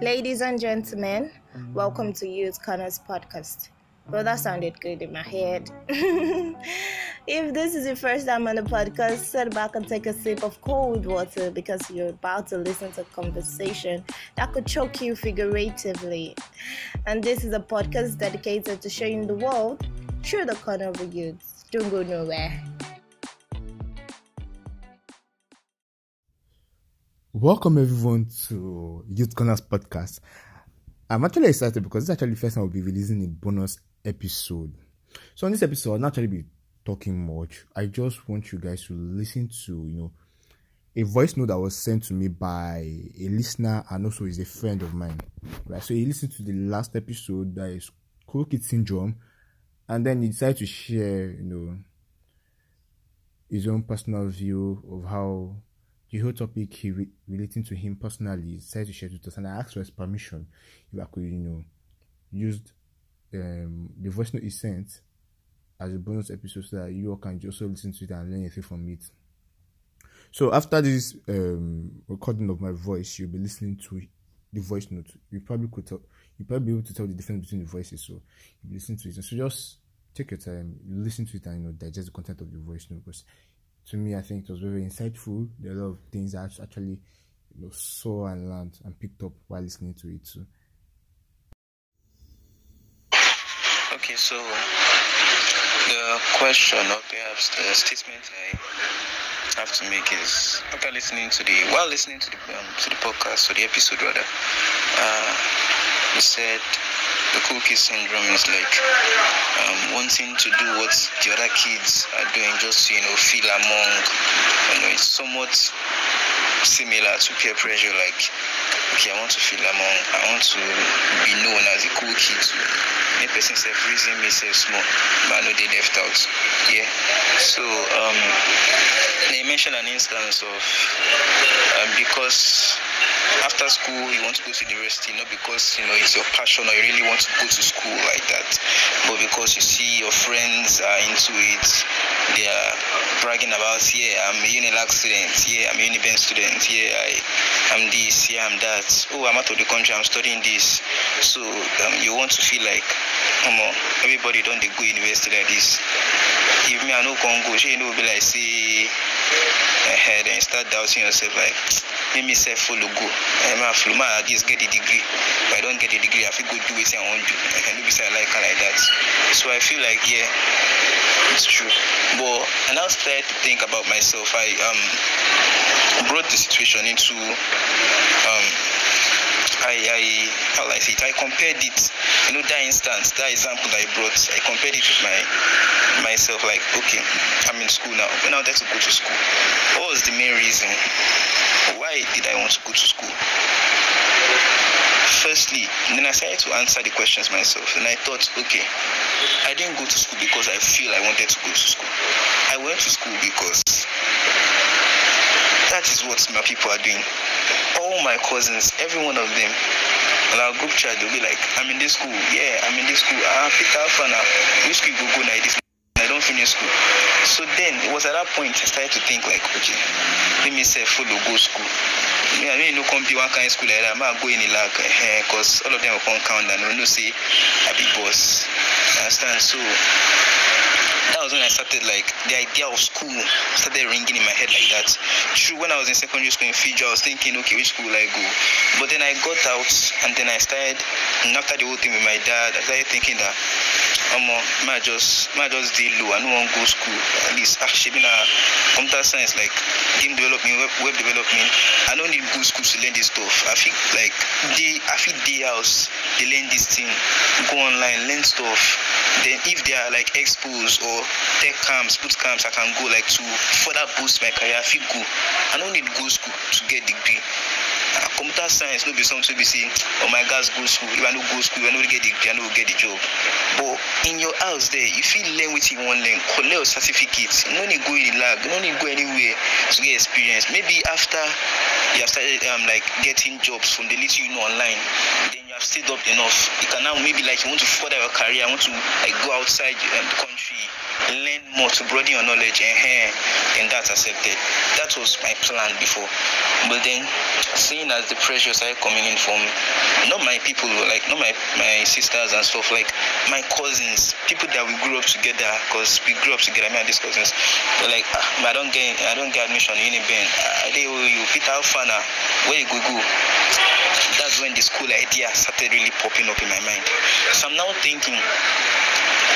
Ladies and gentlemen, welcome to Youth Corners podcast. Well, that sounded good in my head. if this is your first time on the podcast, sit back and take a sip of cold water because you're about to listen to a conversation that could choke you figuratively. And this is a podcast dedicated to showing the world through the corner of the youth. Don't go nowhere. Welcome everyone to Youth Corners podcast. I'm actually excited because this is actually the first time I'll be releasing a bonus episode. So on this episode, I'll not actually be talking much. I just want you guys to listen to, you know, a voice note that was sent to me by a listener and also is a friend of mine. Right. So he listened to the last episode that is Cool Kid Syndrome, and then he decided to share, you know, his own personal view of how the whole topic he re- relating to him personally decided to share with us, and I asked for his permission if I could, you know, use um, the voice note he sent as a bonus episode so that you all can also listen to it and learn anything from it. So after this um, recording of my voice, you'll be listening to the voice note. You probably could tell, you probably be able to tell the difference between the voices. So you listen to it. So just take your time, listen to it, and you know digest the content of the voice note because to me, I think it was very insightful. There are a lot of things I actually you know, saw and learned and picked up while listening to it too. Okay, so the question or perhaps the statement I have to make is after listening to the while listening to the um, to the podcast or the episode rather, uh, said the cool kid syndrome is like um, wanting to do what the other kids are doing just to, you know, feel among. You know, it's somewhat similar to peer pressure. Like, okay, I want to feel among. I want to be known as a cool kid. Any person self reason me say small, but know they left out. Yeah. So um, they mentioned an instance of um, because after school you want to go to university not because you know it's your passion or you really want to go to school like that but because you see your friends are into it. They are bragging about yeah i'm a unilag student yeah i'm a uniben student yeah i am this yeah i'm that. Oh i'm out of the country i'm studying this. So um, you want to feel like um, everybody don't they go university like this. If me i no can go you know be like say ahead and start doubting yourself like make me self follow go. And my flow my at least get the degree. If i don't get the degree i feel go do wetin i wan do. I can do wetin i like and like that. So i feel like yeah it's true. But i now started to think about myself. I um brought the situation into um I, I how I say it? I compared it, you know, that instance, that example that I brought, I compared it with my myself. Like, okay, I'm in school now. When I wanted to go to school, what was the main reason? Why did I want to go to school? Firstly, then I started to answer the questions myself, and I thought, okay, I didn't go to school because I feel I wanted to go to school. I went to school because that is what my people are doing. All my cousins, every one of them, in our group chat, they'll be like, I'm in this school. Yeah, I'm in this school. Ah, up for now. Which school go go now? This I don't finish school. So then it was at that point I started to think like, okay, let me say follow go school. Me, I mean, no come be one kind of school like that. I'm go in the lag, because all of them will come count and no say I be boss. Understand? So that was when I started like the idea of school started ringing in my head like that. True, when I was in secondary school in Fiji, I was thinking, okay, which school will I go? But then I got out and then I started, and after the whole thing with my dad, I started thinking that, um, might just, might just deal low. I want to go school. At least, actually, na computer science, like game development, web, web development. I don't need good school to learn this stuff. I feel like they, I feel day house, they learn this thing, go online, learn stuff. Then if they are like expos or tech camps, boot camps, I can go like to further boost my career. I feel go. I don't need go school to get degree. Uh, computer science no be something be say oh my guys go school if i no go school i no get degree i no get the job but in your house there you fit learn wetin you wan learn collect your certificate you no need go the lab you no need go anywhere to get experience maybe after you have started um, like getting jobs from the little you know online then you have stayed up enough, you can now maybe like you want to further your career, I want to like go outside um, the country, learn more to broaden your knowledge, and then that's accepted. That was my plan before. But then, seeing as the pressure started coming in from not my people, like not my my sisters and stuff, like my cousins, people that we grew up together, because we grew up together, me and these cousins. They're like, ah, I don't get, I don't get admission in Uniben. They owe you, Peter Alfana, where you go go? That's when the school idea started really popping up in my mind. So I'm now thinking,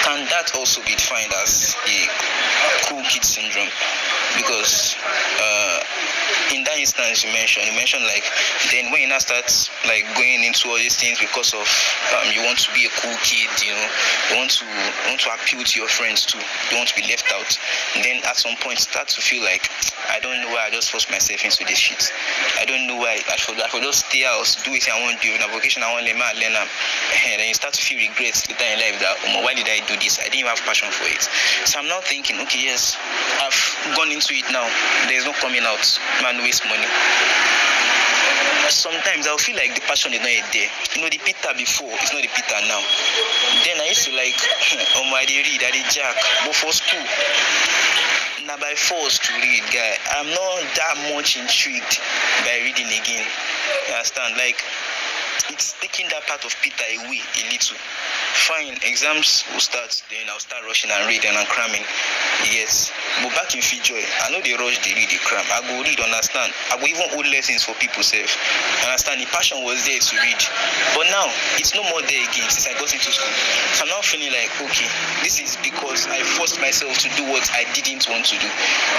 can that also be defined as a cool kid syndrome? Because uh, in that instance you mentioned, you mentioned like then when you now start like going into all these things because of um, you want to be a cool kid, you know, you want to you want to appeal to your friends too, you want to be left out. And then at some point start to feel like I don't know why I just forced myself into this shit. I don't know why I should I should just stay out, do it I want to do, a vocation I want to learn, learn and then you start to feel regrets later in life that oh, why did I do this? I didn't have passion for it. So I'm now thinking, okay, yes, I've gone into it now. There's no coming out. Man, waste money. Sometimes I'll feel like the passion is not yet there. You know, the Peter before is not the Peter now. Then I used to like, oh my, I read, I jack, but for school. Now by force to read, guy. I'm not that much intrigued by reading again. You understand? Like it's taking that part of Peter away a little. Fine, exams will start, then I'll start rushing and reading and cramming. Yes. But back in Fijoy, I know they rush, they read, they cram. I go read, understand. I go even hold lessons for people safe. Understand the passion was there to read. But now it's no more there again since I got into school. So I'm now feeling like okay, this is because I forced myself to do what I didn't want to do.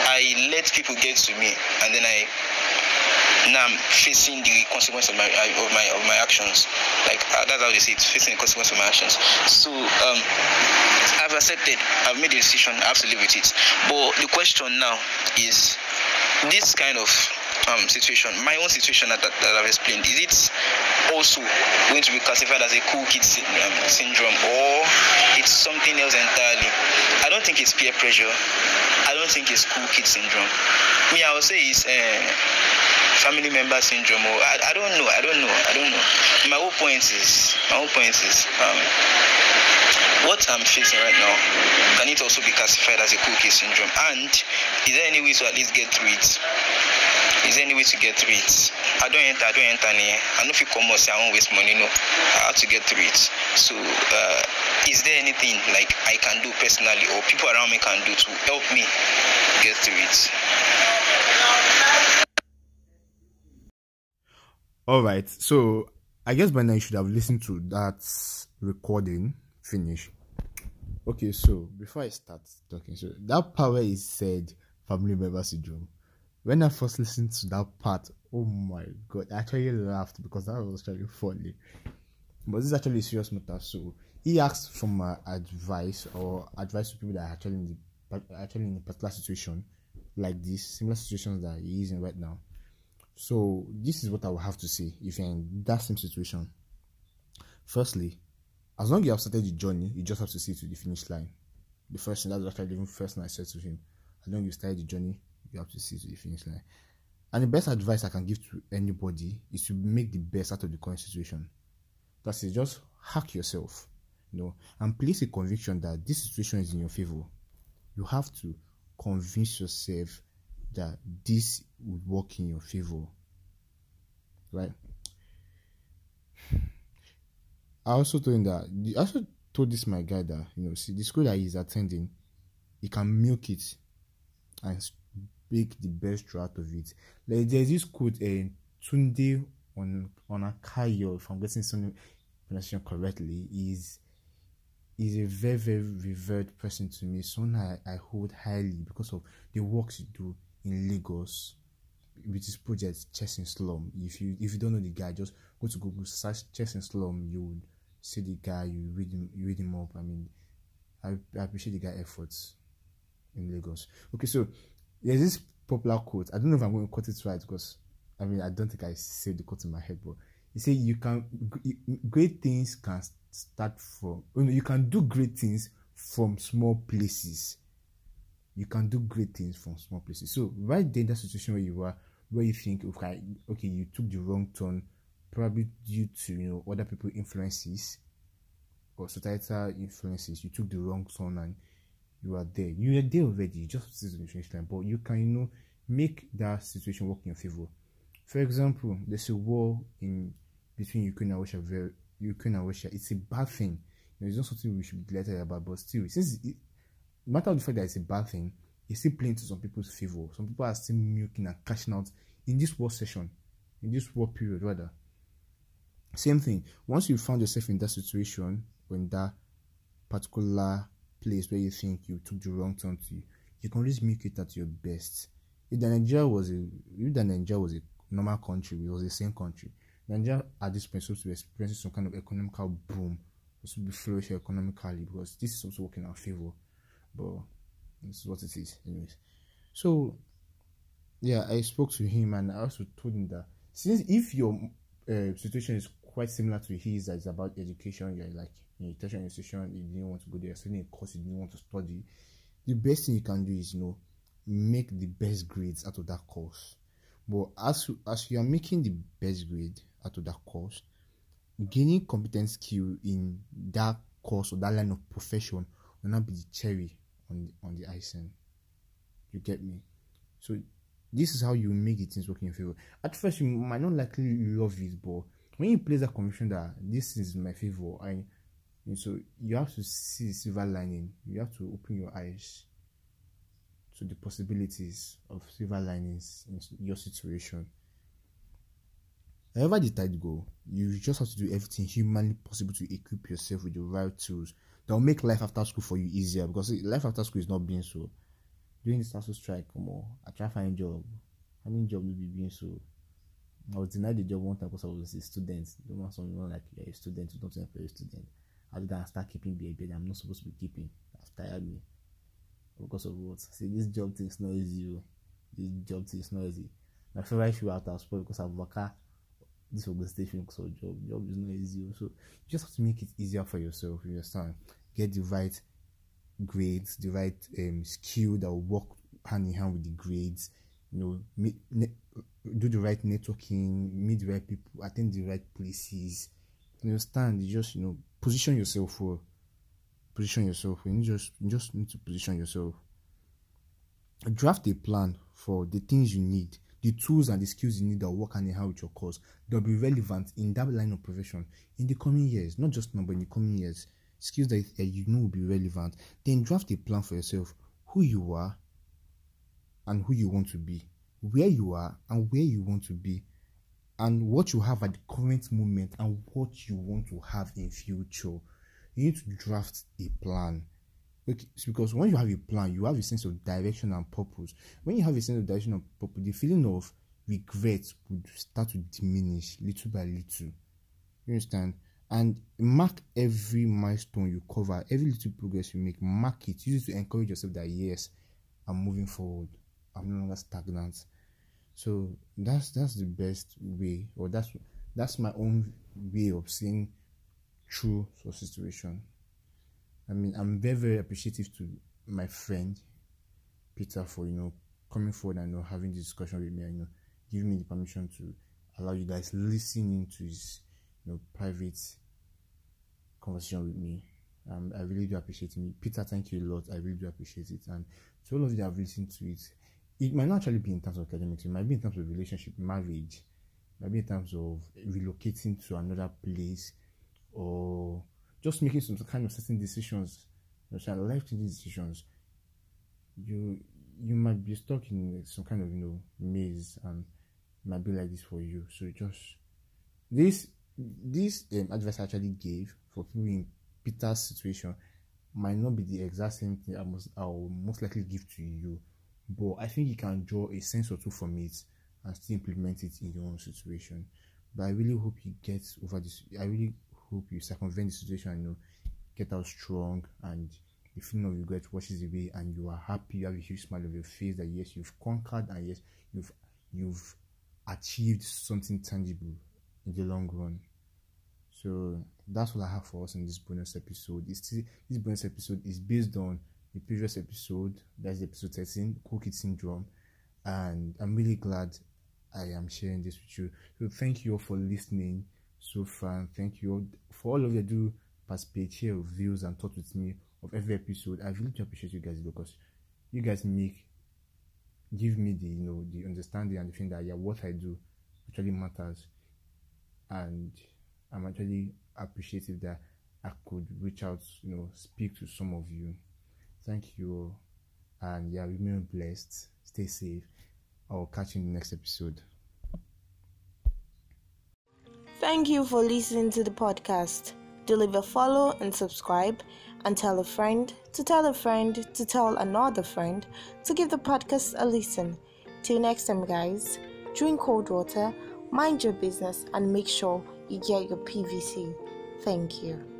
I let people get to me and then I now I'm facing the consequence of my of my of my actions. Like uh, that's how they say it, facing the consequence of my actions. So um, I've accepted. I've made a decision. I have to live with it. But the question now is this kind of um, situation, my own situation that, that, that, I've explained, is it also going to be classified as a cool kid um, syndrome or it's something else entirely? I don't think it's peer pressure. I don't think it's cool kid syndrome. Me, I would say it's uh, family member syndrome or I, I don't know. I don't know. I don't know. My whole point is my whole point is um, what I'm facing right now can it also be classified as a cool kid syndrome? And is there any way to at least get through it? Is there any way to get through it? I don't enter, I don't enter any. I you come or say I won't waste money, no. I have to get through it. So uh, is there anything like I can do personally or people around me can do to help me get through it? All right. So I guess by now you should have listened to that recording finish. Okay, so before I start talking, so that where it said family member syndrome. When I first listened to that part, oh my god, I actually laughed because that was actually funny. But this is actually a serious matter. So he asked for my advice or advice to people that are actually in the actually in a particular situation like this, similar situations that he is in right now. So this is what I will have to say if you're in that same situation. Firstly, as long as you have started the journey, you just have to see to the finish line. The first thing that's actually the first thing I said to him. As long as you started the journey, you have to see to the finish line. And the best advice I can give to anybody is to make the best out of the current situation. That's. Just hack yourself, you know, and place a conviction that this situation is in your favor. You have to convince yourself that this would work in your favor. Right? I also told him that I also told this my guy that you know, see the school that he's attending, he can milk it and make the best out of it. Like there's this quote uh, Tunde on Onakoya, if I'm getting some pronunciation correctly, is is a very very revered person to me. Someone I, I hold highly because of the works you do in Lagos with his project Chess in Slum. If you if you don't know the guy, just go to Google search Chess in Slum. You would see the guy. You read him. You read him up. I mean, I, I appreciate the guy efforts in Lagos. Okay, so there's this popular quote. I don't know if I'm going to quote it right because I mean I don't think I said the quote in my head, but he said you can great things can start from oh you know you can do great things from small places you can do great things from small places so right there in that situation where you are where you think okay okay you took the wrong turn probably due to you know other people influences or societal influences, you took the wrong turn and you are there. You are there already, you just see the finish line, but you can you know make that situation work in your favor. For example, there's a war in between Ukraine and Russia. Very, Ukraine and Russia. It's a bad thing. You know, it's not something we should be delighted about, but still, since it, no matter the fact that it's a bad thing, it's still playing to some people's favor. Some people are still milking and cashing out in this war session, in this war period, rather. Same thing. Once you found yourself in that situation, in that particular place where you think you took the wrong turn to, you can always make it at your best. If the Nigeria was a, if the Nigeria was a normal country, it was the same country. Nigeria at this point supposed to be experiencing some kind of economical boom, to be flourishing economically because this is also working in our favor. But this is what it is, anyways. So, yeah, I spoke to him and I also told him that since if your uh, situation is quite similar to his, that is about education, you're like in a tertiary institution, you didn't want to go there, studying a course you didn't want to study, the best thing you can do is, you know, make the best grades out of that course. But as as you are making the best grade out of that course, gaining competent skill in that course or that line of profession will not be the cherry on the, on the icing. You get me? So this is how you make the things work in your favor. At first, you might not likely love it, but when you place that conviction that this is my favor, I so you have to see silver lining. You have to open your eyes to the possibilities of silver linings in your situation. However, the tide go, you just have to do everything humanly possible to equip yourself with the right tools that will make life after school for you easier. Because life after school is not being so. During the SASU strike, come on, I try find job. Finding job will be being so. I was denied the job one time because I was a student. You want someone like you're a student, you don't employ a student. I did not start keeping behavior I'm not supposed to be keeping. That's tired me. Because of what? See, this job thing is not easy. Oh. This job thing is not easy. My favorite shoe out of sport because I've worked this organization of job. Job is not easy. So you just have to make it easier for yourself. You understand? Get the right grades, the right um, skill that will work hand in hand with the grades. You know, meet, ne- do the right networking, meet the right people, attend the right places. You understand? You just you know position yourself for position yourself. You just you just need to position yourself. Draft a plan for the things you need, the tools and the skills you need that work in hand with your course that will be relevant in that line of profession in the coming years, not just now, but in the coming years. Skills that you know will be relevant. Then draft a plan for yourself, who you are and who you want to be, where you are and where you want to be, and what you have at the current moment and what you want to have in future. You need to draft a plan. Because when you have a plan, you have a sense of direction and purpose. When you have a sense of direction and purpose, the feeling of regret would start to diminish little by little. You understand? And mark every milestone you cover, every little progress you make, mark it. Use it to encourage yourself that yes, I'm moving forward. I'm no longer stagnant. So that's that's the best way, or that's that's my own way of seeing a situation. I mean, I'm very very appreciative to my friend Peter for you know coming forward and you know, having this discussion with me and you know giving me the permission to allow you guys listening to his you know private conversation with me. Um, I really do appreciate it. Peter, thank you a lot. I really do appreciate it. And to all of you that have listened to it, it might not actually be in terms of academics, it might be in terms of relationship, marriage, it might be in terms of relocating to another place or just making some kind of certain decisions, life changing decisions. You you might be stuck in some kind of you know maze and might be like this for you. So just this this um, advice I actually gave for people in Peter's situation might not be the exact same thing I must I will most likely give to you but I think you can draw a sense or two from it and still implement it in your own situation. But I really hope you get over this. I really hope you circumvent the situation and you know, get out strong and the feeling of regret washes away and you are happy. You have a huge smile on your face that yes, you've conquered and yes, you've you've achieved something tangible in the long run. So that's what I have for us in this bonus episode. This this bonus episode is based on the previous episode, that's episode 13, Cool Kid Syndrome, and I'm really glad I am sharing this with you. So thank you all for listening so far. Thank you all for all of you do participate, share views and thoughts with me of every episode. I really appreciate you guys because you guys make give me the you know the understanding and the thing that yeah what I do actually matters and I'm actually appreciative that I could reach out, you know, speak to some of you. Thank you and yeah, remain blessed, stay safe. I'll catch you in the next episode. Thank you for listening to the podcast. Do leave a follow and subscribe and tell a friend to tell a friend to tell another friend to give the podcast a listen. Till next time, guys, drink cold water, mind your business, and make sure you get your PVC. Thank you.